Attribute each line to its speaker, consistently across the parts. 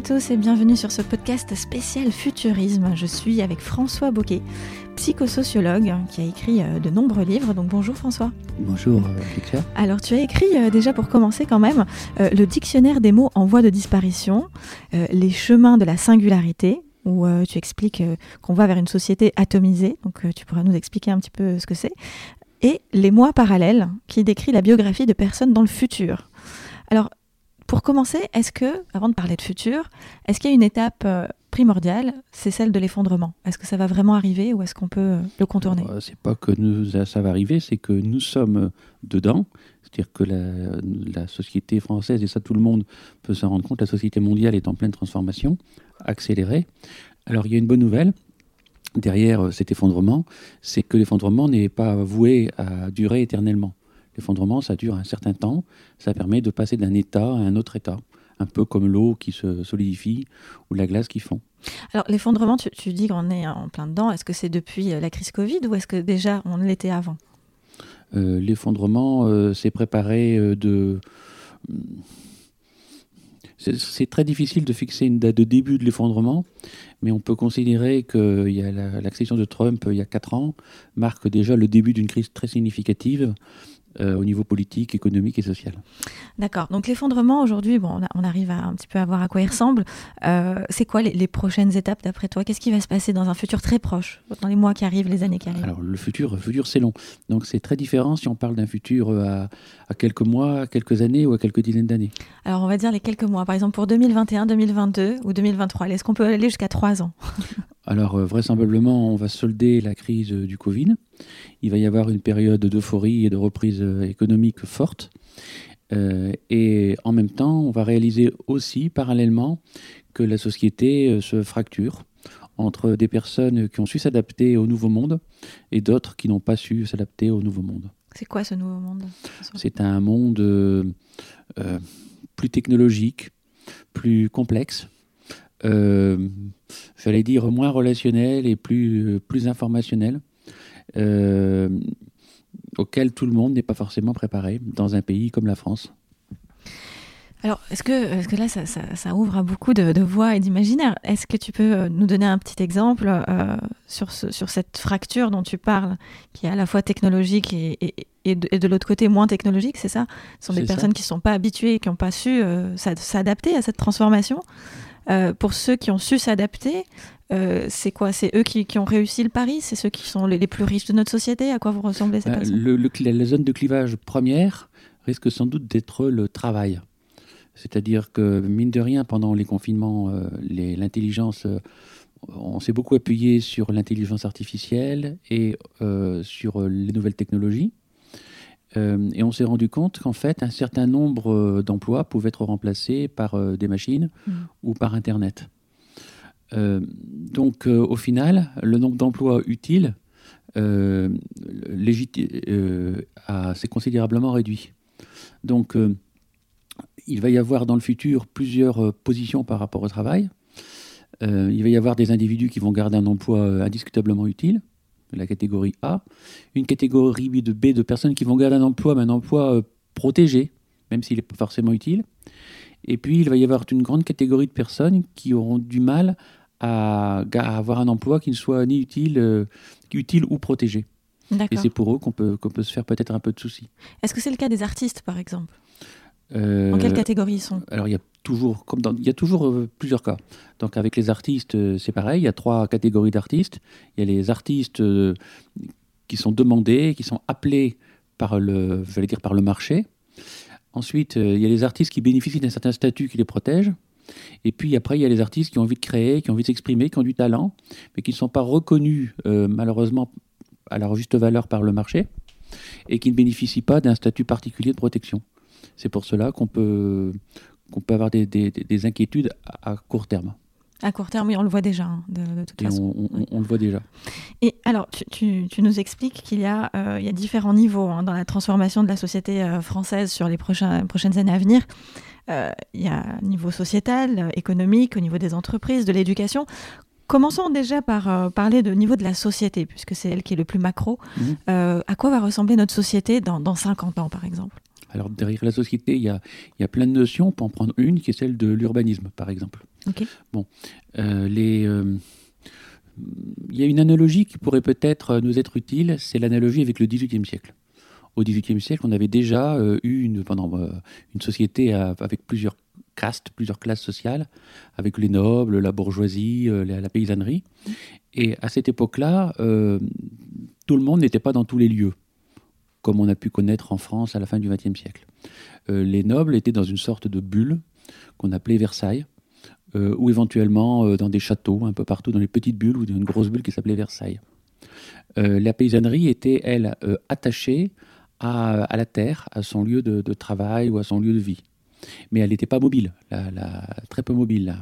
Speaker 1: à tous et bienvenue sur ce podcast spécial futurisme. Je suis avec François Boquet, psychosociologue qui a écrit euh, de nombreux livres. Donc bonjour François.
Speaker 2: Bonjour Victor.
Speaker 1: Alors tu as écrit euh, déjà pour commencer quand même euh, le dictionnaire des mots en voie de disparition, les chemins de la singularité, où tu expliques qu'on va vers une société atomisée. Donc tu pourras nous expliquer un petit peu ce que c'est. Et les mois parallèles, qui décrit la biographie de personnes dans le futur. Alors pour commencer, est-ce que, avant de parler de futur, est-ce qu'il y a une étape euh, primordiale, c'est celle de l'effondrement? Est-ce que ça va vraiment arriver ou est-ce qu'on peut euh, le contourner?
Speaker 2: Euh, C'est pas que nous, ça va arriver, c'est que nous sommes dedans. C'est-à-dire que la, société française, et ça tout le monde peut s'en rendre compte, la société mondiale est en pleine transformation, accélérée. Alors il y a une bonne nouvelle, derrière cet effondrement, c'est que l'effondrement n'est pas voué à durer éternellement. L'effondrement, ça dure un certain temps. Ça permet de passer d'un état à un autre état. Un peu comme l'eau qui se solidifie ou la glace qui fond.
Speaker 1: Alors, l'effondrement, tu, dis qu'on est en plein dedans. Est-ce que c'est depuis euh, la crise Covid ou est-ce que déjà on l'était avant?
Speaker 2: Euh, L'effondrement euh, s'est préparé de. C'est très difficile de fixer une date de début de l'effondrement, mais on peut considérer que l'accession de Trump il y a quatre ans marque déjà le début d'une crise très significative euh, au niveau politique, économique et social.
Speaker 1: D'accord. Donc l'effondrement aujourd'hui, bon, on, arrive à un petit peu à voir à quoi il ressemble. Euh, c'est quoi les, prochaines étapes d'après toi? Qu'est-ce qui va se passer dans un futur très proche, dans les mois qui arrivent, les années qui arrivent?
Speaker 2: Alors le futur, le futur c'est long. Donc c'est très différent si on parle d'un futur euh, à, à, quelques mois, à quelques années ou à quelques dizaines d'années.
Speaker 1: Alors on va dire les quelques mois. Par exemple pour 2021, 2022 ou 2023. Est-ce qu'on peut aller jusqu'à trois ans?
Speaker 2: Alors euh, vraisemblablement, on va solder la crise du Covid. Il va y avoir une période d'euphorie et de reprise euh, économique forte. Euh, et en même temps, on va réaliser aussi parallèlement que la société se fracture entre des personnes qui ont su s'adapter au nouveau monde et d'autres qui n'ont pas su s'adapter au nouveau monde.
Speaker 1: C'est quoi ce nouveau monde
Speaker 2: C'est un monde plus technologique, plus complexe, euh, j'allais dire, moins relationnel et plus, plus informationnel, euh, auquel tout le monde n'est pas forcément préparé dans un pays comme la France.
Speaker 1: Alors, est-ce que, est que là, ça, ça, ouvre à beaucoup de, voix et d'imaginaire? Est-ce que tu peux euh, nous donner un petit exemple euh, sur, ce, sur cette fracture dont tu parles, qui est à la fois technologique et, et, de, l'autre côté moins technologique, c'est ça? Ce sont des personnes qui ne sont pas habituées, qui n'ont pas su s'adapter à cette transformation. Euh, pour ceux qui ont su s'adapter, euh, c'est quoi? C'est eux qui, ont réussi le pari? C'est ceux qui sont les, plus riches de notre société? À quoi vous ressemblez cette
Speaker 2: euh, le, La zone de clivage première risque sans doute d'être le travail. C'est-à-dire que, mine de rien, pendant les confinements, l'intelligence, on s'est beaucoup appuyé sur l'intelligence artificielle et sur les nouvelles technologies. Euh, et on s'est rendu compte qu'en fait, un certain nombre euh, d'emplois pouvaient être remplacés par euh, des machines mmh. ou par Internet. donc, au final, le nombre d'emplois utiles s'est considérablement réduit. Donc, il va y avoir dans le futur plusieurs positions par rapport au travail. il va y avoir des individus qui vont garder un emploi indiscutablement utile la catégorie A, une catégorie B de, B de personnes qui vont garder un emploi, mais un emploi euh, protégé, même s'il n'est pas forcément utile. Et puis, il va y avoir une grande catégorie de personnes qui auront du mal à, avoir un emploi qui ne soit ni utile, euh, utile ou protégé. Et c'est pour eux qu'on peut, qu'on peut se faire peut-être un peu de soucis.
Speaker 1: Est-ce que c'est le cas des artistes, par exemple? Euh, En quelle catégorie ils sont?
Speaker 2: Alors, il y a il y a toujours euh, plusieurs cas. Donc avec les artistes, euh, c'est pareil. Il y a trois catégories d'artistes. Il y a les artistes euh, qui sont demandés, qui sont appelés par le, dire par le marché. Ensuite, il y a les artistes qui bénéficient d'un certain statut qui les protège. Et puis après, il y a les artistes qui ont envie de créer, qui ont envie de s'exprimer, qui ont du talent, mais qui ne sont pas reconnus malheureusement à leur juste valeur par le marché et qui ne bénéficient pas d'un statut particulier de protection. C'est pour cela qu'on peut, qu'on peut avoir des, des, inquiétudes à, court terme.
Speaker 1: À court terme, oui, on le voit déjà, hein, de, toute façon.
Speaker 2: On, le voit déjà.
Speaker 1: Et alors, tu, tu, nous expliques qu'il y, a, euh, il y a différents niveaux hein, dans la transformation de la société euh, française sur les prochains, prochaines années à venir. Euh, il y a un niveau sociétal, économique, au niveau des entreprises, de l'éducation. Commençons déjà par parler de niveau de la société, puisque c'est elle qui est le plus macro. Mhm. à quoi va ressembler notre société dans, dans 50 ans, par exemple?
Speaker 2: Alors derrière la société, il y, a, plein de notions. On peut en prendre une qui est celle de l'urbanisme, par exemple. Bon, les il y a une analogie qui pourrait peut-être nous être utile, c'est l'analogie avec le XVIIIe siècle. Au XVIIIe siècle, on avait déjà eu une, pendant, une société avec plusieurs castes, plusieurs classes sociales, avec les nobles, la bourgeoisie, la, la paysannerie. Et à cette époque-là, tout le monde n'était pas dans tous les lieux, comme on a pu connaître en France à la fin du XXe siècle. Euh, les nobles étaient dans une sorte de bulle qu'on appelait Versailles, euh, ou éventuellement euh, dans des châteaux, un peu partout, dans les petites bulles, ou dans une grosse bulle qui s'appelait Versailles. la paysannerie était, elle, attachée à, la terre, à son lieu de, travail ou à son lieu de vie. Mais elle n'était pas mobile, très peu mobile,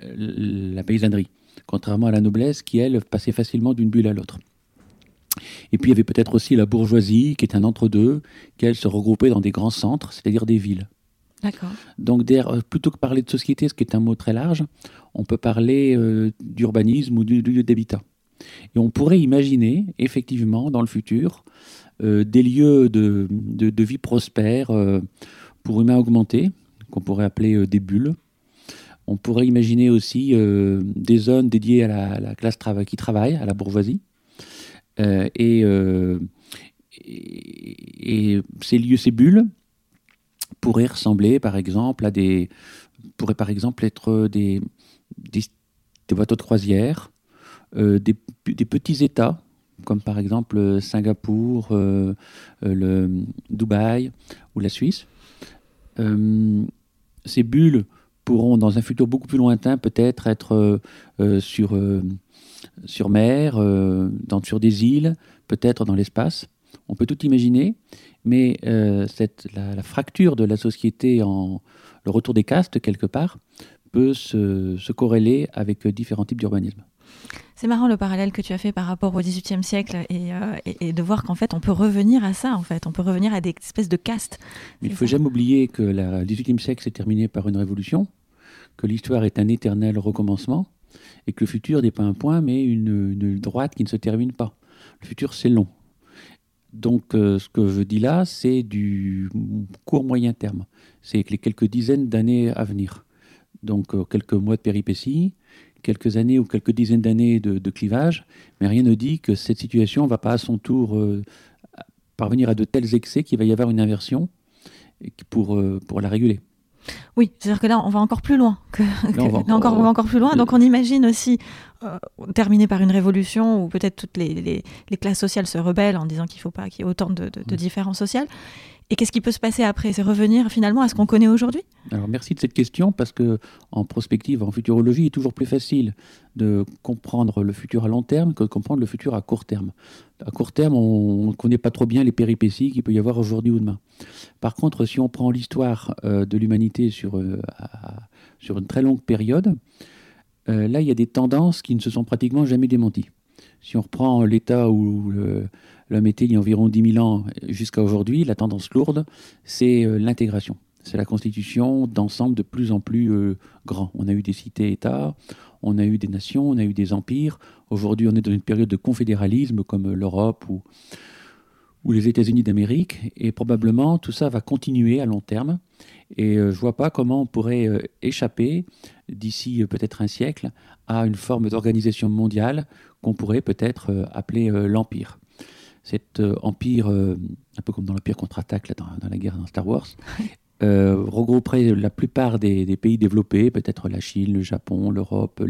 Speaker 2: la paysannerie contrairement à la noblesse qui, elle, passait facilement d'une bulle à l'autre. Et puis il y avait peut-être aussi la bourgeoisie, qui est un entre-deux, qui, elle, se regroupait dans des grands centres, c'est-à-dire des villes.
Speaker 1: D'accord.
Speaker 2: Donc, euh, plutôt que parler de société, ce qui est un mot très large, on peut parler euh, d'urbanisme ou du lieu d'habitat. Et on pourrait imaginer, effectivement, dans le futur, euh, des lieux de, de, vie prospère pour humains augmentés, qu'on pourrait appeler des bulles, on pourrait imaginer aussi des zones dédiées à la, classe qui travaille, à la bourgeoisie. Euh, euh, et, ces lieux, ces bulles, pourraient ressembler, par exemple, à des, pourraient par exemple être des, des, bateaux de croisière, des, petits États, comme par exemple Singapour, le Dubaï ou la Suisse. ces bulles pourront, dans un futur beaucoup plus lointain, peut-être être, euh, euh, sur, euh, sur mer, dans, sur des îles, peut-être dans l'espace. On peut tout imaginer, mais cette, la, fracture de la société, en, le retour des castes, quelque part, peut se, se corréler avec différents types d'urbanisme.
Speaker 1: C'est marrant le parallèle que tu as fait par rapport au XVIIIe siècle et, et, de voir qu'en fait on peut revenir à ça, en fait, on peut revenir à des espèces de castes.
Speaker 2: Il ne faut jamais oublier que le XVIIIe siècle s'est terminé par une révolution, que l'histoire est un éternel recommencement et que le futur n'est pas un point mais une, droite qui ne se termine pas. Le futur, c'est long. Donc, euh, ce que je dis là, c'est du court moyen terme. C'est les quelques dizaines d'années à venir. Donc, euh, quelques mois de péripéties, quelques années ou quelques dizaines d'années de, clivage, mais rien ne dit que cette situation ne va pas à son tour euh, parvenir à de tels excès qu'il va y avoir une inversion pour, pour la réguler.
Speaker 1: Oui, c'est-à-dire que là, on va encore plus loin. Que, là, encore, on va encore plus loin. Donc, on imagine aussi euh, terminer par une révolution où peut-être toutes les, classes sociales se rebellent en disant qu'il ne faut pas qu'il y ait autant de, de, différences sociales. Et qu'est-ce qui peut se passer après? C'est revenir finalement à ce qu'on connaît aujourd'hui?
Speaker 2: Alors merci de cette question parce que en prospective, en futurologie, il est toujours plus facile de comprendre le futur à long terme que de comprendre le futur à court terme. À court terme, on ne connaît pas trop bien les péripéties qu'il peut y avoir aujourd'hui ou demain. Par contre, si on prend l'histoire euh, de l'humanité sur, euh, sur une très longue période, euh, là, il y a des tendances qui ne se sont pratiquement jamais démenties. Si on reprend l'état où l'homme était il y a environ 10 000 ans jusqu'à aujourd'hui, la tendance lourde, c'est euh, l'intégration. C'est la constitution d'ensemble de plus en plus euh, grands. On a eu des cités-États, on a eu des nations, on a eu des empires. Aujourd'hui, on est dans une période de confédéralisme comme l'Europe ou, les États-Unis d'Amérique. Et probablement, tout ça va continuer à long terme. Et euh, je ne vois pas comment on pourrait échapper, d'ici peut-être un siècle, à une forme d'organisation mondiale qu'on pourrait peut-être appeler l'Empire cet euh, empire, euh, un peu comme dans l'empire contre-attaque dans, dans, la guerre dans Star Wars, euh, regrouperait la plupart des, pays développés, peut-être la Chine, le Japon, l'Europe,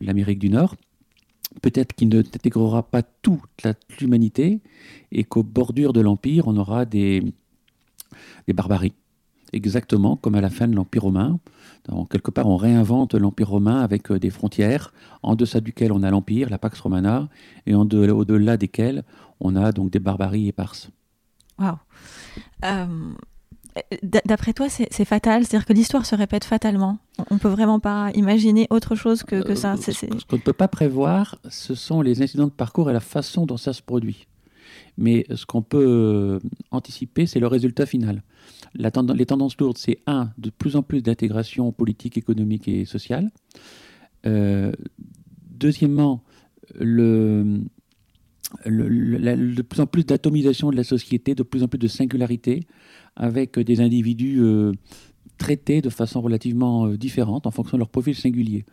Speaker 2: l'Amérique du Nord. Peut-être qu'il ne intégrera pas toute l'humanité et qu'au bordure de l'empire, on aura des, des barbaries exactement comme à la fin de l'Empire romain. Quelque part, on réinvente l'Empire romain avec des frontières, en deçà duquel on a l'Empire, la Pax Romana, et au-delà desquelles on a donc des barbaries éparses.
Speaker 1: Waouh euh, D'après toi, c'est fatal? C'est-à-dire que l'histoire se répète fatalement On ne peut vraiment pas imaginer autre chose que, que ça
Speaker 2: euh, Ce qu'on ne peut pas prévoir, ce sont les incidents de parcours et la façon dont ça se produit. Mais ce qu'on peut euh, anticiper, c'est le résultat final. Les tendances lourdes, c'est un, de plus en plus d'intégration politique, économique et sociale. deuxièmement, le, de plus en plus d'atomisation de la société, de plus en plus de singularité, avec des individus euh, traités de façon relativement différente en fonction de leur profil singulier.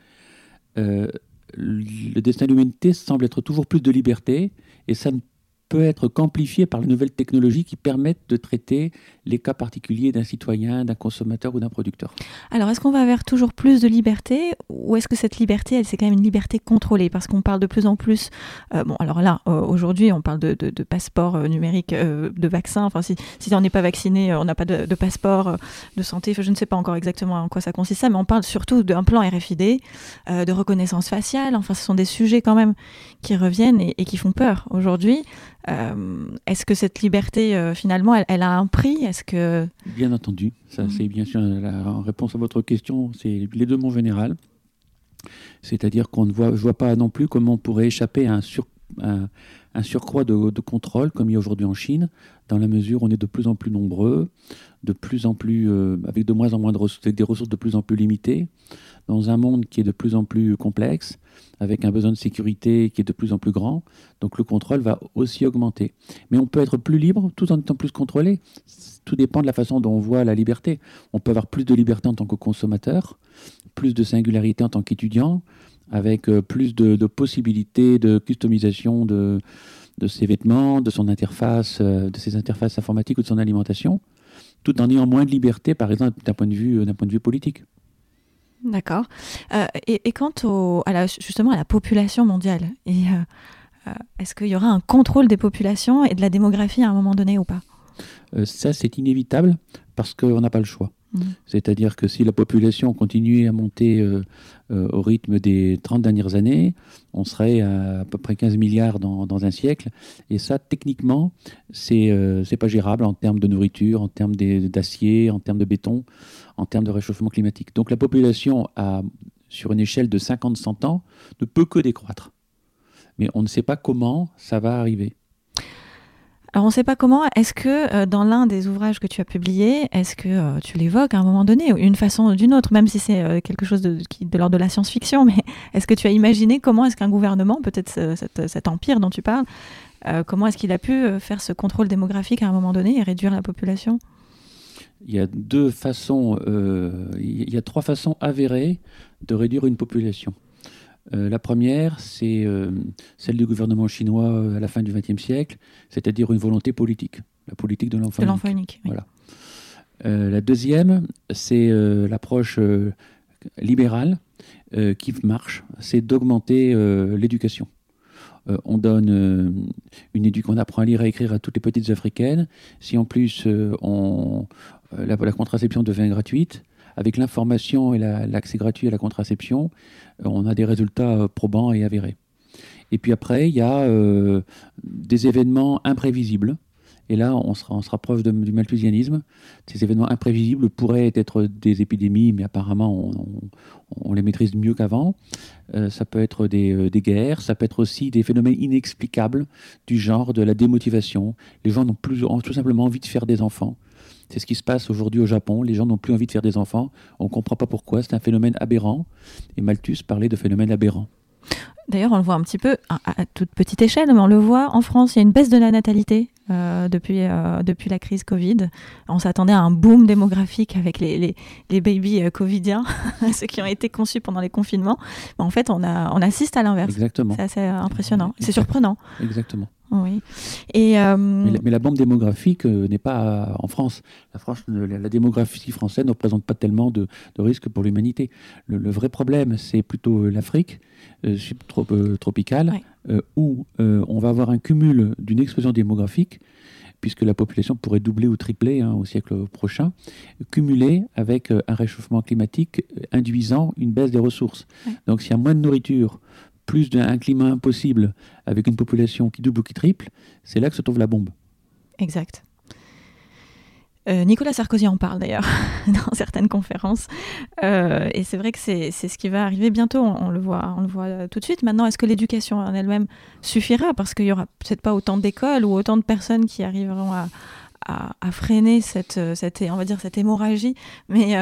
Speaker 2: le destin de l'humanité semble être toujours plus de liberté, et ça ne peut être qu'amplifié par les nouvelles technologies qui permettent de traiter les cas particuliers d'un citoyen, d'un consommateur ou d'un producteur.
Speaker 1: Alors, est-ce qu'on va vers toujours plus de liberté ou est-ce que cette liberté, elle, c'est quand même une liberté contrôlée? Parce qu'on parle de plus en plus, euh, bon, alors là, euh, aujourd'hui, on parle de, de, passeport euh, numérique, de vaccin. Enfin, si, on n'est pas vacciné, on n'a pas de, passeport de santé. je ne sais pas encore exactement en quoi ça consiste, mais on parle surtout d'un plan RFID, de reconnaissance faciale. Enfin, ce sont des sujets quand même qui reviennent et qui font peur aujourd'hui. Euh, est-ce que cette liberté, euh, finalement, elle, a un prix? Est-ce que
Speaker 2: Bien entendu, ça mm. c'est bien sûr la réponse à votre question. C'est les deux mots général. C'est-à-dire qu'on ne voit, je vois pas non plus comment on pourrait échapper à un, sur, un, surcroît de, contrôle comme il y a aujourd'hui en Chine, dans la mesure où on est de plus en plus nombreux, de plus en plus, euh, avec de moins en moins de ressources, des ressources de plus en plus limitées, dans un monde qui est de plus en plus complexe, avec un besoin de sécurité qui est de plus en plus grand. Donc le contrôle va aussi augmenter. Mais on peut être plus libre tout en étant plus contrôlé. Tout dépend de la façon dont on voit la liberté. On peut avoir plus de liberté en tant que consommateur, plus de singularité en tant qu'étudiant, avec euh, plus de, possibilités de customisation de, de ses vêtements, de son interface, euh, de ses interfaces informatiques ou de son alimentation, tout en ayant moins de liberté, par exemple, d'un point, de vue, d'un point de vue politique.
Speaker 1: D'accord. Euh, et, quant au, à la, justement à la population mondiale, et, euh, est-ce qu'il y aura un contrôle des populations et de la démographie à un moment donné ou pas?
Speaker 2: Ça, c'est inévitable parce qu'on n'a pas le choix. Mmh. C'est-à-dire que si la population continuait à monter au rythme des 30 dernières années, on serait à, à peu près 15 milliards dans, dans, un siècle. Et ça, techniquement, c'est n'est pas gérable en termes de nourriture, en termes d'acier, en termes de béton en termes de réchauffement climatique. Donc la population, sur une échelle de 50-100 ans, ne peut que décroître. Mais on ne sait pas comment ça va arriver.
Speaker 1: Alors on ne sait pas comment. Est-ce que euh, dans l'un des ouvrages que tu as publiés, est-ce que euh, tu l'évoques à un moment donné, une façon ou d'une autre, même si c'est euh, quelque chose de, l'ordre de la science-fiction, mais est-ce que tu as imaginé comment est-ce qu'un gouvernement, peut-être cet, empire dont tu parles, comment est-ce qu'il a pu faire ce contrôle démographique à un moment donné et réduire la population?
Speaker 2: Il y a deux façons, il y a trois façons avérées de réduire une population. Euh, la première, c'est euh, celle du gouvernement chinois à la fin du XXe siècle, c'est-à-dire une volonté politique, la politique de l'enfant
Speaker 1: unique. unique
Speaker 2: Voilà. la deuxième, c'est l'approche libérale qui marche, c'est d'augmenter l'éducation. on donne une éducation, on apprend à lire et à écrire à toutes les petites africaines. Si en plus on, euh, la, contraception devient gratuite. Avec l'information et l'accès gratuit à la contraception, euh, on a des résultats euh, probants et avérés. Et puis après, il y a des événements imprévisibles. Et là, on se, on du malthusianisme. Ces événements imprévisibles pourraient être des épidémies, mais apparemment, on, les maîtrise mieux qu'avant. ça peut être des, guerres, ça peut être aussi des phénomènes inexplicables du genre de la démotivation. Les gens n'ont plus, tout simplement envie de faire des enfants. C'est ce qui se passe aujourd'hui au Japon. Les gens n'ont plus envie de faire des enfants. On ne comprend pas pourquoi. C'est un phénomène aberrant. Et Malthus parlait de phénomène aberrant.
Speaker 1: D'ailleurs, on le voit un petit peu à, toute petite échelle, mais on le voit en France. Il y a une baisse de la natalité euh, depuis, euh, depuis la crise Covid. On s'attendait à un boom démographique avec les, les, les babies euh, covidiens, ceux qui ont été conçus pendant les confinements. Mais en fait, on, a, on assiste à l'inverse.
Speaker 2: Exactement.
Speaker 1: C'est assez impressionnant. C'est surprenant.
Speaker 2: Exactement.
Speaker 1: Oui. Et,
Speaker 2: euh, mais, la, bombe démographique euh, n'est pas en France. La, France la, démographie française ne représente pas tellement de, de risques pour l'humanité. Le, vrai problème, c'est plutôt euh, l'Afrique subtropicale, où on va avoir un cumul d'une explosion démographique puisque la population pourrait doubler ou tripler hein, au siècle prochain, cumulé avec un réchauffement climatique induisant une baisse des ressources. Donc s'il y a moins de nourriture, plus d'un climat impossible avec une population qui double ou qui triple, c'est là que se trouve la bombe.
Speaker 1: Exact. Euh, Nicolas Sarkozy en parle d'ailleurs dans certaines conférences. Euh, et c'est vrai que c'est ce qui va arriver bientôt, on, le voit, on le voit tout de suite. Maintenant, est-ce que l'éducation en elle-même suffira? Parce qu'il n'y aura peut-être pas autant d'écoles ou autant de personnes qui arriveront à, à, freiner cette, cette, on va dire, cette hémorragie. Mais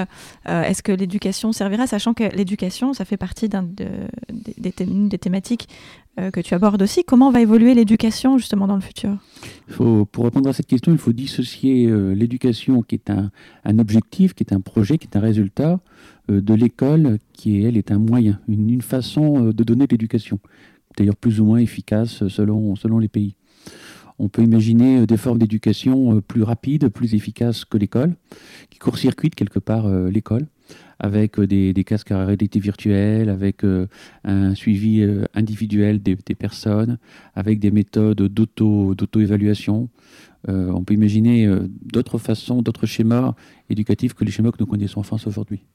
Speaker 1: est-ce que l'éducation servira, sachant que l'éducation, ça fait partie d'un des, des, thématiques que tu abordes aussi. Comment va évoluer l'éducation justement dans le futur?
Speaker 2: Faut, Pour répondre à cette question, il faut dissocier l'éducation qui est un, objectif, qui est un projet, qui est un résultat, de l'école qui, elle, est un moyen, une, façon de donner de l'éducation d'ailleurs plus ou moins efficace selon, selon les pays. On peut imaginer euh, des formes d'éducation euh, plus rapides, plus efficaces que l'école, qui court-circuitent quelque part euh, l'école, avec des, casques à réalité virtuelle, avec un suivi individuel des, personnes, avec des méthodes d'auto-évaluation. on peut imaginer d'autres façons, d'autres schémas éducatifs que les schémas que nous connaissons en France aujourd'hui.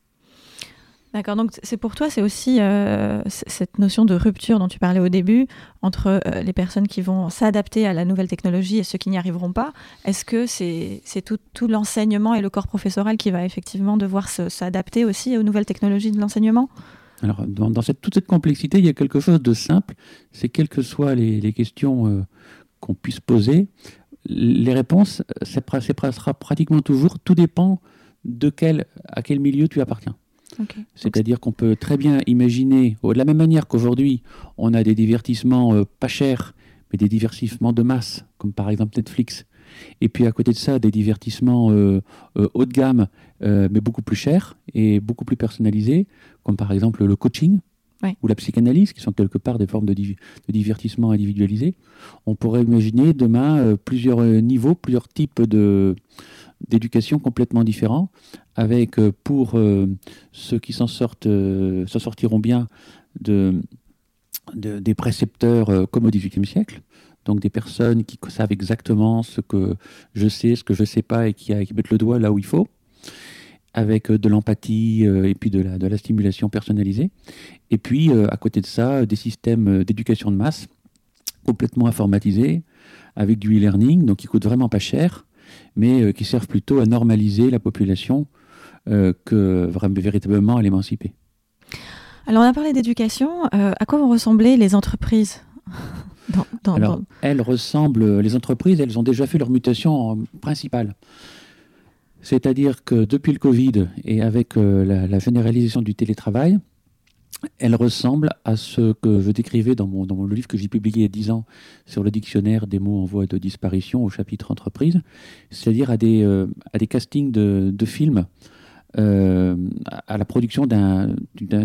Speaker 1: D'accord, donc c'est pour toi, c'est aussi euh, cette notion de rupture dont tu parlais au début entre euh, les personnes qui vont s'adapter à la nouvelle technologie et ceux qui n'y arriveront pas. Est-ce que c'est tout, l'enseignement et le corps professoral qui va effectivement devoir s'adapter aussi aux nouvelles technologies de l'enseignement?
Speaker 2: Alors, dans, cette, toute cette complexité, il y a quelque chose de simple, c'est quelles que soient les, questions euh, qu'on puisse poser, les réponses, c'est sera pratiquement toujours, tout dépend de quel, à quel milieu tu appartiens. C'est-à-dire qu'on peut très bien imaginer, de la même manière qu'aujourd'hui, on a des divertissements euh, pas chers, mais des divertissements de masse, comme par exemple Netflix. Et puis à côté de ça, des divertissements euh, euh, haut de gamme, mais beaucoup plus chers et beaucoup plus personnalisés, comme par exemple le coaching ou la psychanalyse, qui sont quelque part des formes de, de divertissement individualisé. On pourrait imaginer demain plusieurs niveaux, plusieurs types de, d'éducation complètement différents, avec euh, pour euh, ceux qui s'en sortent, euh, s'en sortiront bien, de, des précepteurs comme au XVIIIe siècle, donc des personnes qui savent exactement ce que je sais, ce que je ne sais pas et qui, mettent le doigt là où il faut, avec de l'empathie et puis de la, de la stimulation personnalisée. Et puis, à côté de ça, des systèmes d'éducation de masse complètement informatisés, avec du e-learning, donc qui coûte vraiment pas cher, mais qui servent plutôt à normaliser la population euh, que véritablement à l'émanciper.
Speaker 1: Alors on a parlé d'éducation. Euh, à quoi vont ressembler les entreprises
Speaker 2: Alors, elles ressemblent, les entreprises, elles ont déjà fait leur mutation principale. C'est-à-dire que depuis le Covid et avec la, généralisation du télétravail, elle ressemble à ce que je décrivais dans, mon, dans le livre que j'ai publié il y a 10 ans sur le dictionnaire des mots en voie de disparition au chapitre entreprise, c'est-à-dire à des, euh, à des castings de, de films euh, à la production d'un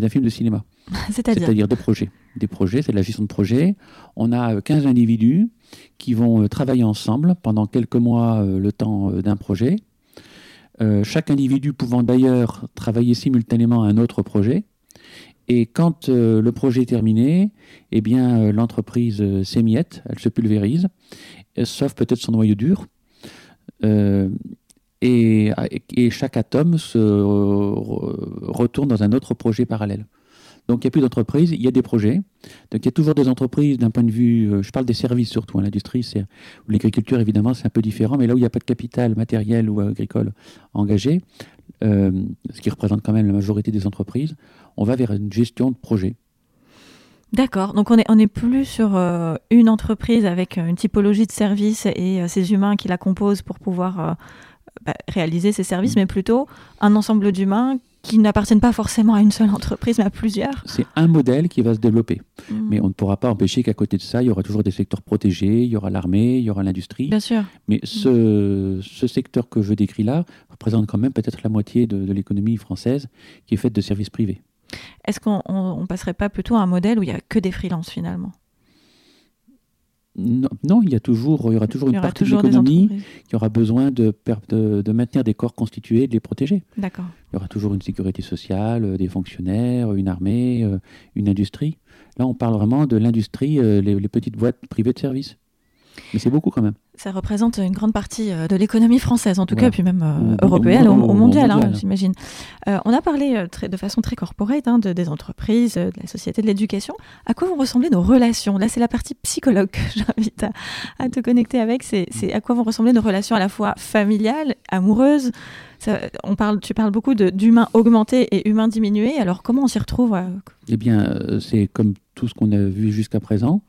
Speaker 2: film de cinéma.
Speaker 1: C'est-à-dire
Speaker 2: des projets. Des projets, c'est de la gestion de projet. On a 15 individus qui vont euh, travailler ensemble pendant quelques mois le temps d'un projet. chaque individu pouvant d'ailleurs travailler simultanément à un autre projet et quand euh, le projet est terminé, eh bien, euh, l'entreprise euh, s'émiette, elle se pulvérise, sauf peut-être son noyau dur. Et, chaque atome se retourne dans un autre projet parallèle. Donc il n'y a plus d'entreprise, il y a des projets. Donc il y a toujours des entreprises d'un point de vue, je parle des services surtout, hein, l'industrie, c'est l'agriculture évidemment c'est un peu différent, mais là où il n'y a pas de capital matériel ou agricole engagé, ce qui représente quand même la majorité des entreprises, on va vers une gestion de projet.
Speaker 1: D'accord, donc on n'est on est plus sur euh, une entreprise avec une typologie de services et euh, ces humains qui la composent pour pouvoir euh, bah, réaliser ces services, mm. mais plutôt un ensemble d'humains qui n'appartiennent pas forcément à une seule entreprise, mais à plusieurs.
Speaker 2: C'est un modèle qui va se développer. Mm. Mais on ne pourra pas empêcher qu'à côté de ça, il y aura toujours des secteurs protégés, il y aura l'armée, il y aura l'industrie.
Speaker 1: Bien sûr.
Speaker 2: Mais mm. ce, ce, secteur que je décris là représente quand même peut-être la moitié de, de l'économie française qui est faite de services privés.
Speaker 1: Est-ce qu'on ne passerait pas plutôt à un modèle où il n'y a que des freelances finalement?
Speaker 2: Non, il, y a toujours, il y aura toujours une partie de l'économie qui aura besoin de, de, maintenir des corps constitués et de les protéger.
Speaker 1: D'accord.
Speaker 2: Il y aura toujours une sécurité sociale, euh, des fonctionnaires, une armée, euh, une industrie. Là, on parle vraiment de l'industrie, euh, les, petites boîtes privées de services. Mais c'est beaucoup quand même.
Speaker 1: Ça représente une grande partie euh, de l'économie française, en tout cas, puis même euh, européenne, au, mondial, hein, j'imagine. Euh, on a parlé de façon très corporate hein, de, des entreprises, de la société, de l'éducation. À quoi vont ressembler nos relations? Là, c'est la partie psychologue que j'invite à, te connecter avec. C'est à quoi vont ressembler nos relations à la fois familiales, amoureuses? On parle, Tu parles beaucoup d'humains augmentés et humains diminués. Alors, comment on s'y retrouve
Speaker 2: Eh bien, c'est comme tout ce qu'on a vu jusqu'à présent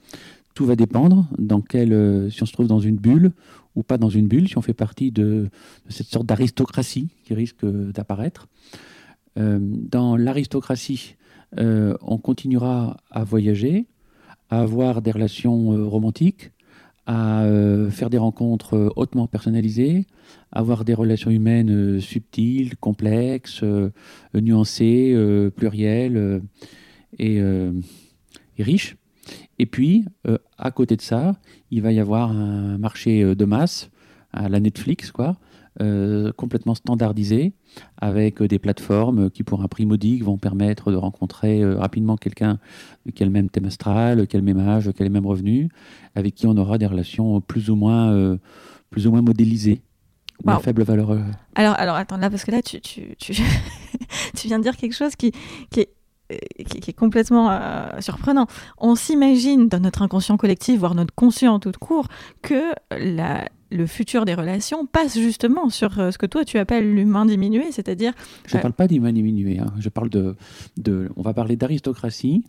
Speaker 2: tout va dépendre dans quelle, euh, si on se trouve dans une bulle ou pas dans une bulle, si on fait partie de, cette sorte d'aristocratie qui risque d'apparaître. Euh, dans l'aristocratie, euh, on continuera à voyager, à avoir des relations euh, romantiques, à faire des rencontres hautement personnalisées, à avoir des relations humaines subtiles, complexes, nuancées, plurielles et riches. Et puis, à côté de ça, il va y avoir un marché de masse, à la Netflix, quoi, euh, complètement standardisé, avec des plateformes qui, pour un prix modique, vont permettre de rencontrer euh, rapidement quelqu'un qui a le même thème astral, qui a le même âge, qui a les mêmes revenus, avec qui on aura des relations plus ou moins, euh, plus ou moins modélisées. Ou à faible valeur.
Speaker 1: Alors, alors, attends, là, parce que là, tu, tu, tu, tu viens de dire quelque chose qui, qui est qui, est complètement surprenant. On s'imagine dans notre inconscient collectif, voire notre conscient tout court, que la, le futur des relations passe justement sur euh, ce que toi tu appelles l'humain diminué, c'est-à-dire.
Speaker 2: Je ne parle pas d'humain diminué, hein. je parle de, de, On va parler d'aristocratie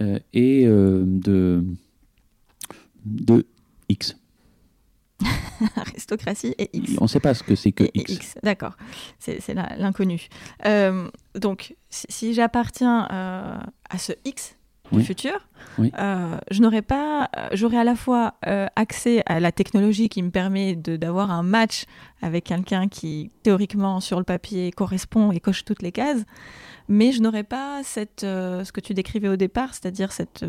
Speaker 2: euh, et euh, de, de X.
Speaker 1: aristocratie et X.
Speaker 2: On ne sait pas ce que c'est que X.
Speaker 1: D'accord, c'est l'inconnu. donc, si, si j'appartiens à ce X, du futur, euh, je n'aurais pas, euh, j'aurais à la fois euh, accès à la technologie qui me permet d'avoir un match avec quelqu'un qui théoriquement sur le papier correspond et coche toutes les cases, mais je n'aurais pas cette, ce que tu décrivais au départ, c'est-à-dire cette,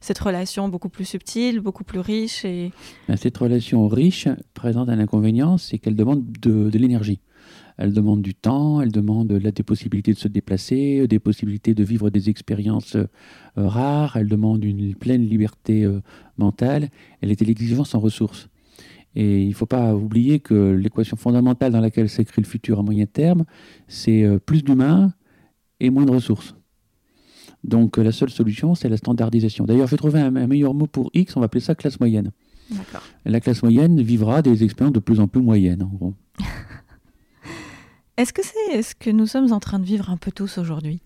Speaker 1: cette relation beaucoup plus subtile, beaucoup plus riche et
Speaker 2: cette relation riche présente un inconvénient, c'est qu'elle demande de, de l'énergie. Elle demande du temps, elle demande des possibilités de se déplacer, des possibilités de vivre des expériences euh, rares, elle demande une pleine liberté euh, mentale, elle est l'exigence en ressources. Et il ne faut pas oublier que l'équation fondamentale dans laquelle s'écrit le futur à moyen terme, c'est euh, plus d'humains et moins de ressources. Donc la seule solution, c'est la standardisation. D'ailleurs, je vais trouver un, meilleur mot pour X, on va appeler ça classe moyenne. La classe moyenne vivra des expériences de plus en plus moyennes, en gros.
Speaker 1: Est-ce que c'est ce que nous sommes en train de vivre un peu tous aujourd'hui?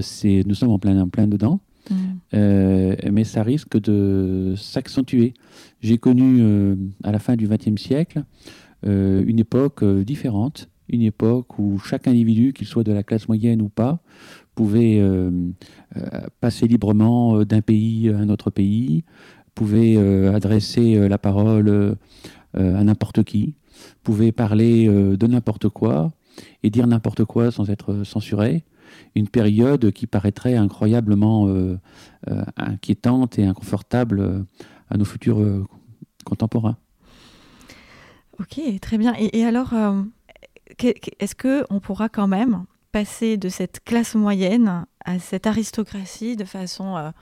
Speaker 2: C'est, Nous sommes en plein, en plein dedans, mm. euh, mais ça risque de s'accentuer. J'ai connu euh, à la fin du XXe siècle euh, une époque différente, une époque où chaque individu, qu'il soit de la classe moyenne ou pas, pouvait passer librement d'un pays à un autre pays, pouvait adresser la parole à n'importe qui pouvait parler euh, de n'importe quoi et dire n'importe quoi sans être censuré. Une période qui paraîtrait incroyablement euh, euh, inquiétante et inconfortable à nos futurs contemporains.
Speaker 1: Ok, très bien. Et, alors, est-ce qu'on pourra quand même passer de cette classe moyenne à cette aristocratie de façon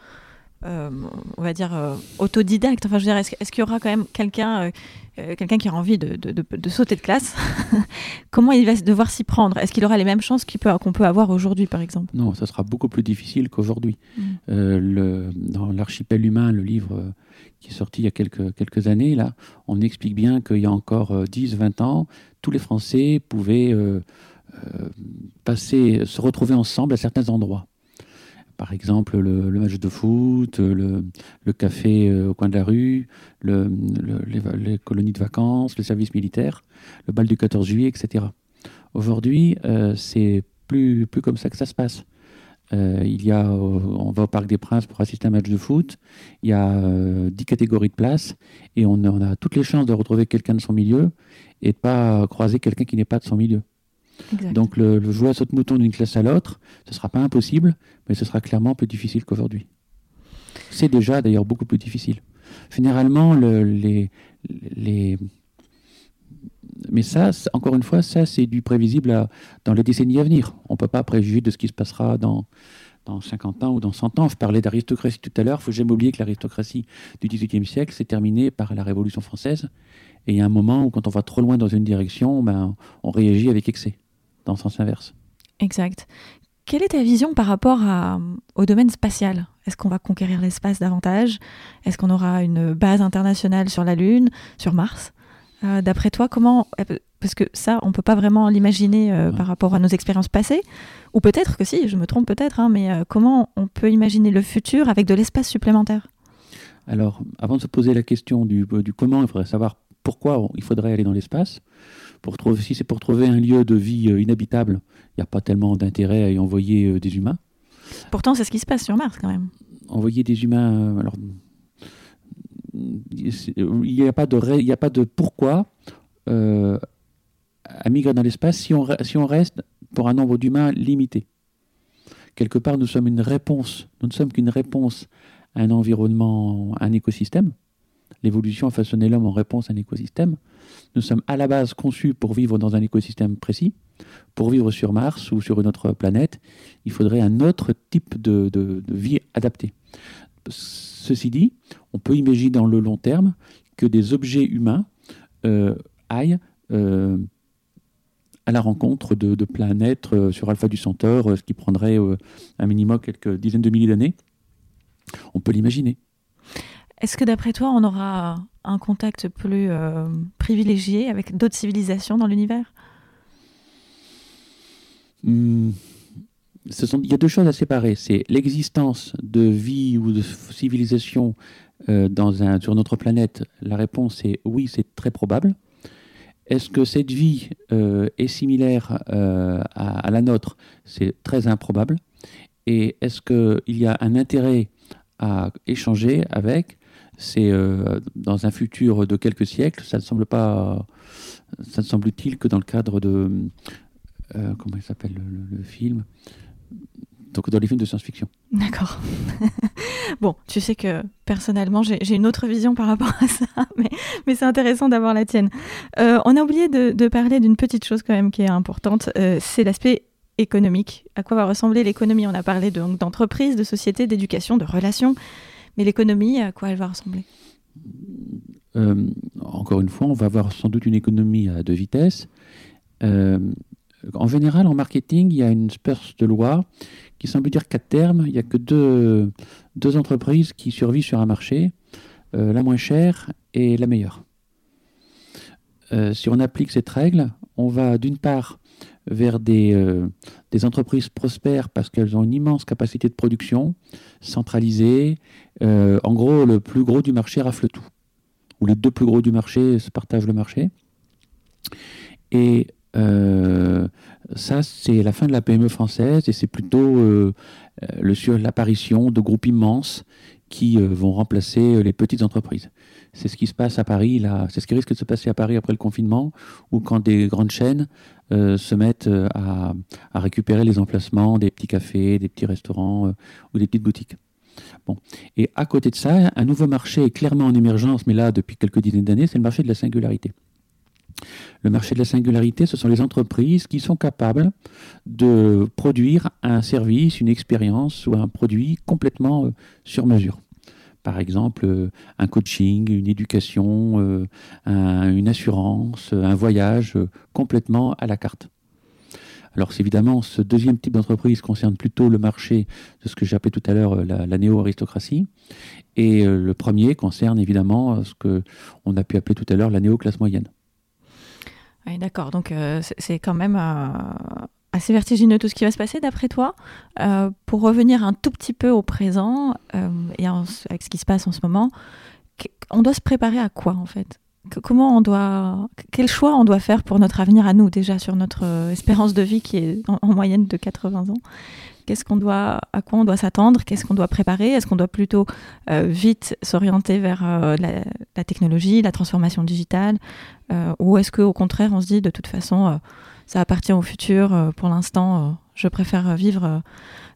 Speaker 1: on va dire, euh, autodidacte Enfin, je veux dire, est-ce, qu'il y aura quand même quelqu'un euh, quelqu'un qui a envie de, sauter de classe Comment il va devoir s'y prendre? Est-ce qu'il aura les mêmes chances qu'on peut, avoir aujourd'hui, par exemple?
Speaker 2: Non, ça sera beaucoup plus difficile qu'aujourd'hui. Mm. dans l'archipel humain, le livre qui est sorti il y a quelques, quelques années, là, on explique bien qu'il y a encore 10, 20 ans, tous les Français pouvaient passer, se retrouver ensemble à certains endroits par exemple le, match de foot, le, café euh, au coin de la rue, les, colonies de vacances, le service militaire, le bal du 14 juillet, etc. Aujourd'hui, euh, c'est plus, plus comme ça que ça se passe. Euh, il y a, on va au Parc des Princes pour assister à un match de foot. Il y a dix catégories de places et on, on, a toutes les chances de retrouver quelqu'un de son milieu et de pas croiser quelqu'un qui n'est pas de son milieu. Donc le, le jouer à saute mouton d'une classe à l'autre, ce ne sera pas impossible, mais ce sera clairement plus difficile qu'aujourd'hui. C'est déjà d'ailleurs beaucoup plus difficile. Généralement, les, les, mais ça, encore une fois, ça c'est du prévisible dans les décennies à venir. On ne peut pas préjuger de ce qui se passera dans, dans 50 ans ou dans 100 ans. Je parlais d'aristocratie tout à l'heure. Il faut jamais oublier que l'aristocratie du XVIIIe siècle s'est terminée par la Révolution française. Et il y a un moment où, quand on va trop loin dans une direction, ben, on réagit avec excès dans le sens inverse.
Speaker 1: Exact. Quelle est ta vision par rapport à, au domaine spatial? Est-ce qu'on va conquérir l'espace davantage? Est-ce qu'on aura une base internationale sur la Lune, sur Mars? Euh, D'après toi, comment Parce que ça, on ne peut pas vraiment l'imaginer euh, par rapport à nos expériences passées. Ou peut-être que si, je me trompe peut-être, hein, mais euh, comment on peut imaginer le futur avec de l'espace supplémentaire?
Speaker 2: Alors, avant de se poser la question du, du comment, il faudrait savoir pourquoi il faudrait aller dans l'espace. Pour trouver, si c'est pour trouver un lieu de vie inhabitable, il n'y a pas tellement d'intérêt à y envoyer des humains.
Speaker 1: Pourtant, c'est ce qui se passe sur Mars quand même.
Speaker 2: Envoyer des humains, alors il n'y a pas de il a pas de pourquoi euh, à migrer dans l'espace si on, si on reste pour un nombre d'humains limité. Quelque part, nous sommes une réponse, nous ne sommes qu'une réponse à un environnement, à un écosystème. L'évolution a façonné l'homme en réponse à un écosystème. Nous sommes à la base conçus pour vivre dans un écosystème précis. Pour vivre sur Mars ou sur une autre planète, il faudrait un autre type de, vie adaptée. Ceci dit, on peut imaginer dans le long terme que des objets humains euh, aillent euh, à la rencontre de, planètes euh, sur Alpha du Centaure, ce qui prendrait un minimum quelques dizaines de milliers d'années. On peut l'imaginer.
Speaker 1: Est-ce que d'après toi, on aura un contact plus privilégié avec d'autres civilisations dans l'univers?
Speaker 2: Hmm. il y a deux choses à séparer. C'est l'existence de vie ou de civilisation un, sur notre planète. La réponse est oui, c'est très probable. Est-ce que cette vie euh, est similaire euh, à, la nôtre? C'est très improbable. Et est-ce qu'il y a un intérêt à échanger avec C'est euh, dans un futur de quelques siècles. Ça ne semble pas. Ça ne semble utile que dans le cadre de. comment il s'appelle le, film donc dans les films de science-fiction.
Speaker 1: D'accord. bon, tu sais que personnellement, j'ai une autre vision par rapport à ça, mais, c'est intéressant d'avoir la tienne. Euh, on a oublié de, parler d'une petite chose quand même qui est importante, euh, c'est l'aspect économique. À quoi va ressembler l'économie? On a parlé d'entreprise, de, de société, d'éducation, de relations, mais l'économie, à quoi elle va ressembler?
Speaker 2: Euh, Encore une fois, on va avoir sans doute une économie à deux vitesses. en général, en marketing, il y a une espèce de loi qui semble dire qu'à terme, il n'y a que deux, deux, entreprises qui survivent sur un marché, euh, la moins chère et la meilleure. Euh, si on applique cette règle, on va d'une part vers des, euh, des, entreprises prospères parce qu'elles ont une immense capacité de production, centralisée. en gros, le plus gros du marché rafle tout. Ou les deux plus gros du marché se partagent le marché. Et euh, ça, c'est la fin de la PME française et c'est plutôt euh, l'apparition de groupes immenses qui euh, vont remplacer les petites entreprises. C'est ce qui se passe à Paris. C'est ce qui risque de se passer à Paris après le confinement, ou quand des grandes chaînes se mettent à, à, récupérer les emplacements des petits cafés, des petits restaurants ou des petites boutiques. Et à côté de ça, un nouveau marché est clairement en émergence, mais là depuis quelques dizaines d'années, c'est le marché de la singularité. Le marché de la singularité, ce sont les entreprises qui sont capables de produire un service, une expérience ou un produit complètement euh, sur mesure. Par exemple, euh, un coaching, une éducation, euh, une assurance, un voyage complètement à la carte. Alors évidemment, ce deuxième type d'entreprise concerne plutôt le marché de ce que appelé tout à l'heure la, néo-aristocratie. Et le premier concerne évidemment ce qu'on a pu appeler tout à l'heure la néo-classe moyenne.
Speaker 1: Oui, d'accord. Donc, euh, c'est quand même euh, assez vertigineux tout ce qui va se passer, d'après toi. Euh, pour revenir un tout petit peu au présent et avec ce qui se passe en ce moment, on doit se préparer à quoi, en fait? Comment on doit, quel choix on doit faire pour notre avenir à nous déjà sur notre espérance de vie qui est en moyenne de 80 ans? Qu'est-ce qu'on doit, à quoi on doit s'attendre? Qu'est-ce qu'on doit préparer? Est-ce qu'on doit plutôt euh, vite s'orienter vers euh, la, technologie, la transformation digitale, euh, ou est-ce qu'au contraire on se dit de toute façon ça appartient au futur. pour l'instant, je préfère vivre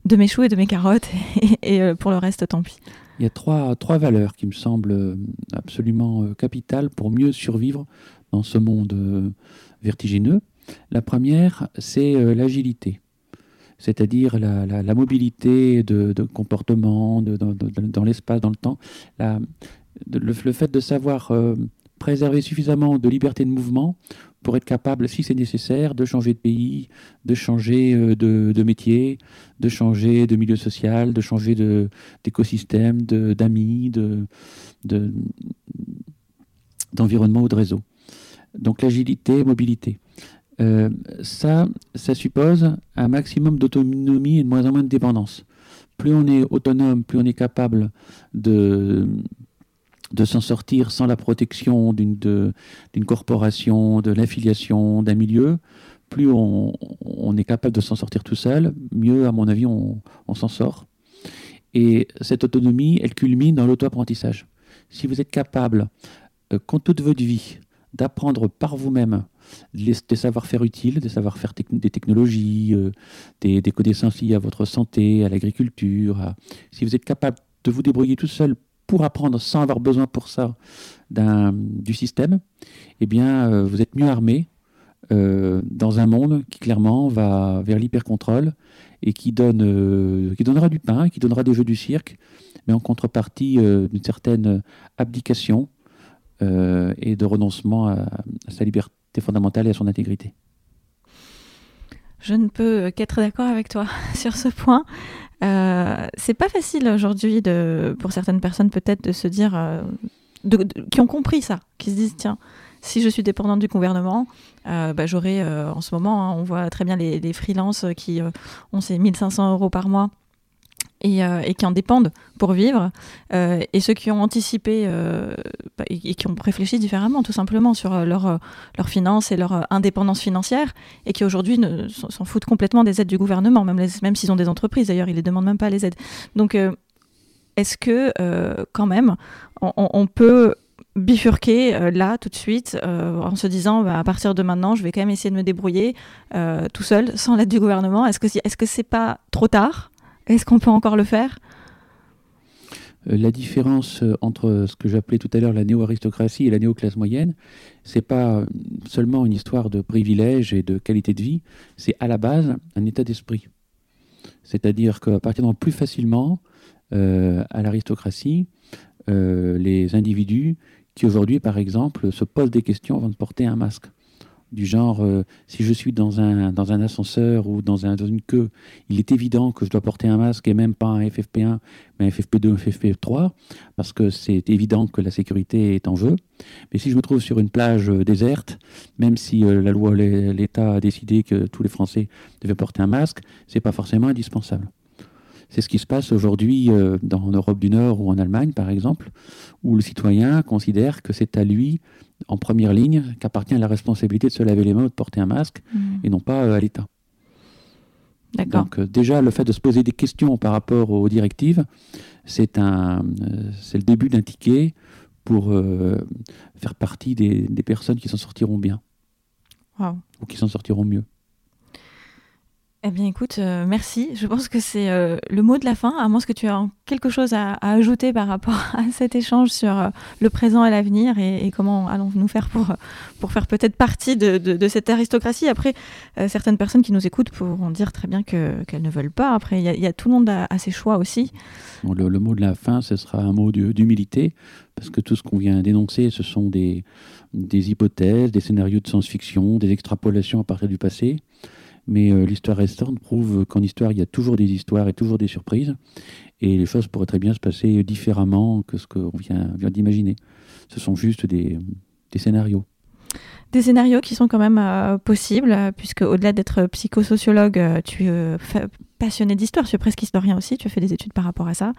Speaker 1: de mes choux et de mes carottes, et, pour le reste, tant pis.
Speaker 2: Il y a trois, trois valeurs qui me semblent absolument capitales pour mieux survivre dans ce monde vertigineux. La première, c'est l'agilité c'est-à-dire la, mobilité de, comportement dans l'espace, dans le temps, le, fait de savoir euh, préserver suffisamment de liberté de mouvement pour être capable, si c'est nécessaire, de changer de pays, de changer euh, de, métier, de changer de milieu social, de changer d'écosystème, d'amis, d'environnement ou de réseau. Donc l'agilité, mobilité. Euh, ça, ça suppose un maximum d'autonomie et de moins en moins de dépendance. Plus on est autonome, plus on est capable de, de s'en sortir sans la protection d'une corporation, de l'affiliation, d'un milieu, plus on, est capable de s'en sortir tout seul, mieux, à mon avis, on, s'en sort. Et cette autonomie, elle culmine dans l'auto-apprentissage. Si vous êtes capable, euh, compte toute votre vie, d'apprendre par vous-même des savoir-faire utiles, des savoir-faire des technologies, euh, des, connaissances liées à votre santé, à l'agriculture, si vous êtes capable de vous débrouiller tout seul pour apprendre sans avoir besoin pour ça du système, eh bien, euh, vous êtes mieux armé euh, dans un monde qui clairement va vers l'hyper-contrôle et qui, donne, euh, qui donnera du pain, qui donnera des jeux du cirque, mais en contrepartie d'une certaine abdication et de renoncement à, sa liberté fondamentale et à son intégrité.
Speaker 1: Je ne peux qu'être d'accord avec toi sur ce point. Euh, c'est pas facile aujourd'hui pour certaines personnes peut-être de se dire, euh, qui ont compris ça, qui se disent tiens, si je suis dépendante du gouvernement, euh, bah, j'aurai en ce moment, hein, on voit très bien les, les freelances qui ont ces 1500 euros par mois euh, et, qui en dépendent pour vivre, euh, et ceux qui ont anticipé euh, bah, et, qui ont réfléchi différemment tout simplement sur leur, leurs finances et leur indépendance financière, et qui aujourd'hui s'en foutent complètement des aides du gouvernement, même, même s'ils ont des entreprises d'ailleurs, ils ne les demandent même pas les aides. Donc est-ce que quand même on, peut bifurquer là tout de suite en se disant bah, à partir de maintenant je vais quand même essayer de me débrouiller tout seul sans l'aide du gouvernement? Est-ce que est-ce que c'est pas trop tard? Est-ce qu'on peut encore le faire?
Speaker 2: Euh, la différence euh, entre ce que j'appelais tout à l'heure la néo-aristocratie et la néo-classe moyenne, c'est pas seulement une histoire de privilèges et de qualité de vie, c'est à la base un état d'esprit. C'est-à-dire qu'appartenant plus facilement euh, à l'aristocratie, les individus qui aujourd'hui, par exemple, se posent des questions avant de porter un masque du genre, euh, si je suis dans un, dans un ascenseur ou dans, un, dans une queue, il est évident que je dois porter un masque et même pas un FFP1, mais un FFP2, un FFP3, parce que c'est évident que la sécurité est en jeu. Mais si je me trouve sur une plage euh, déserte, même si euh, la loi, l'État a décidé que tous les Français devaient porter un masque, c'est pas forcément indispensable. C'est ce qui se passe aujourd'hui dans l'Europe du Nord ou en Allemagne, par exemple, où le citoyen considère que c'est à lui en première ligne qu'appartient la responsabilité de se laver les mains ou de porter un masque mmh. et non pas euh, à l'État. Donc euh, déjà, le fait de se poser des questions par rapport aux directives, c'est un, euh, c'est le début d'un ticket pour faire partie des, personnes qui s'en sortiront bien. Ou qui s'en sortiront mieux.
Speaker 1: Eh bien, écoute, euh, merci. Je pense que c'est euh, le mot de la fin, à moins que tu aies quelque chose à, ajouter par rapport à cet échange sur euh, le présent et l'avenir et, comment allons-nous faire pour, pour faire peut-être partie de, cette aristocratie. Après, certaines personnes qui nous écoutent pourront dire très bien qu'elles ne veulent pas. Après, il y, a tout le monde a, ses choix aussi.
Speaker 2: le, mot de la fin, ce sera un mot d'humilité, parce que tout ce qu'on vient d'énoncer, ce sont des, des hypothèses, des scénarios de science-fiction, des extrapolations à partir du passé. Mais euh, l'histoire restante prouve qu'en histoire, il y a toujours des histoires et toujours des surprises. Et les choses pourraient très bien se passer différemment que ce qu'on vient, d'imaginer. Ce sont juste des, scénarios
Speaker 1: des scénarios qui sont quand même euh, possibles, puisque au-delà d'être psychosociologue, euh, tu es passionné d'histoire, tu es presque historien aussi, tu as fait des études par rapport à ça.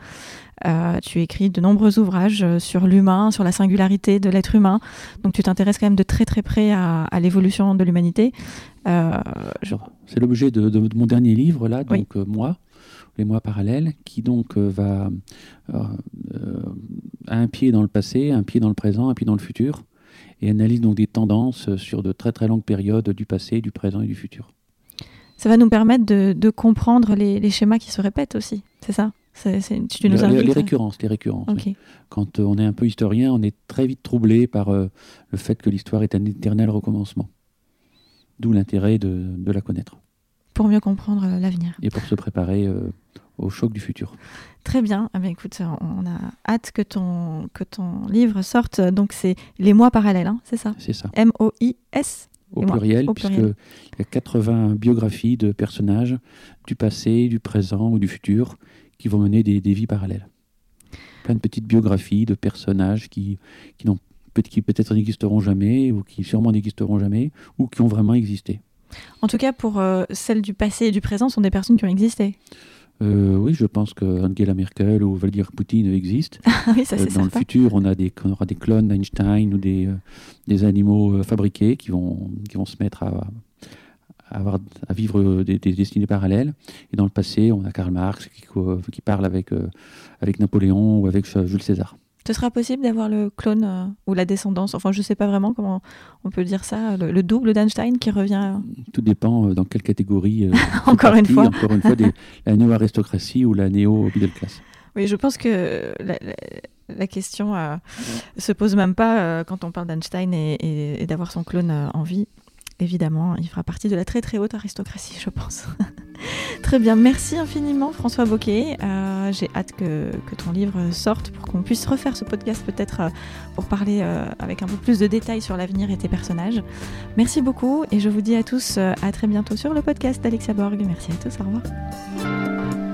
Speaker 1: tu écris de nombreux ouvrages sur l'humain, sur la singularité de l'être humain. Donc tu t'intéresses quand même de très très près à, à l'évolution de l'humanité.
Speaker 2: C'est l'objet de, mon dernier livre, là, donc euh, Moi, les mois parallèles, qui donc euh, va euh, à un pied dans le passé, un pied dans le présent, un pied dans le futur, et analyse donc des tendances sur de très très longues périodes du passé, du présent et du futur.
Speaker 1: Ça va nous permettre de, comprendre les, schémas qui se répètent aussi, c'est ça?
Speaker 2: Tu nous les, les, récurrences, les récurrences. Quand on est un peu historien, on est très vite troublé par le fait que l'histoire est un éternel recommencement. D'où l'intérêt de, la connaître.
Speaker 1: Pour mieux comprendre euh, l'avenir.
Speaker 2: Et pour se préparer euh, au choc du futur.
Speaker 1: Très bien. Ah ben, écoute, on a hâte que ton, que ton livre sorte. Donc, c'est Les mois parallèles, hein, c'est ça?
Speaker 2: C'est ça.
Speaker 1: M-O-I-S
Speaker 2: au pluriel, puisqu'il y a 80 biographies de personnages du passé, du présent ou du futur qui vont mener des, vies parallèles. Plein de petites biographies de personnages qui, qui n'ont qui peut-être n'existeront jamais, ou qui sûrement n'existeront jamais, ou qui ont vraiment existé.
Speaker 1: En tout cas, pour euh, celles du passé et du présent, sont des personnes qui ont existé.
Speaker 2: Oui, je pense que Angela Merkel ou Vladimir Poutine existent.
Speaker 1: Ah oui, ça c'est
Speaker 2: Dans le futur, on, a des, on aura des clones d'Einstein ou des, des animaux fabriqués qui vont, qui vont se mettre à, avoir, à vivre des, des, destinées parallèles. Et dans le passé, on a Karl Marx qui, qui parle avec, avec Napoléon ou avec Jules César.
Speaker 1: Ce sera possible d'avoir le clone euh, ou la descendance, enfin je ne sais pas vraiment comment on peut dire ça, le, double d'Einstein qui revient.
Speaker 2: Tout dépend euh, dans quelle catégorie. Euh,
Speaker 1: encore une fois.
Speaker 2: Encore une fois, la néo-aristocratie ou la néo-middle class.
Speaker 1: Oui, je pense que la, question ne se pose même pas quand on parle d'Einstein et d'avoir son clone en vie évidemment, il fera partie de la très très haute aristocratie, je pense. très bien, merci infiniment François Boquet. Euh, j'ai hâte que, ton livre sorte pour qu'on puisse refaire ce podcast peut-être euh, pour parler euh, avec un peu plus de détails sur l'avenir et tes personnages. Merci beaucoup et je vous dis à tous à très bientôt sur le podcast d'Alexia Borg. Merci à tous, au revoir.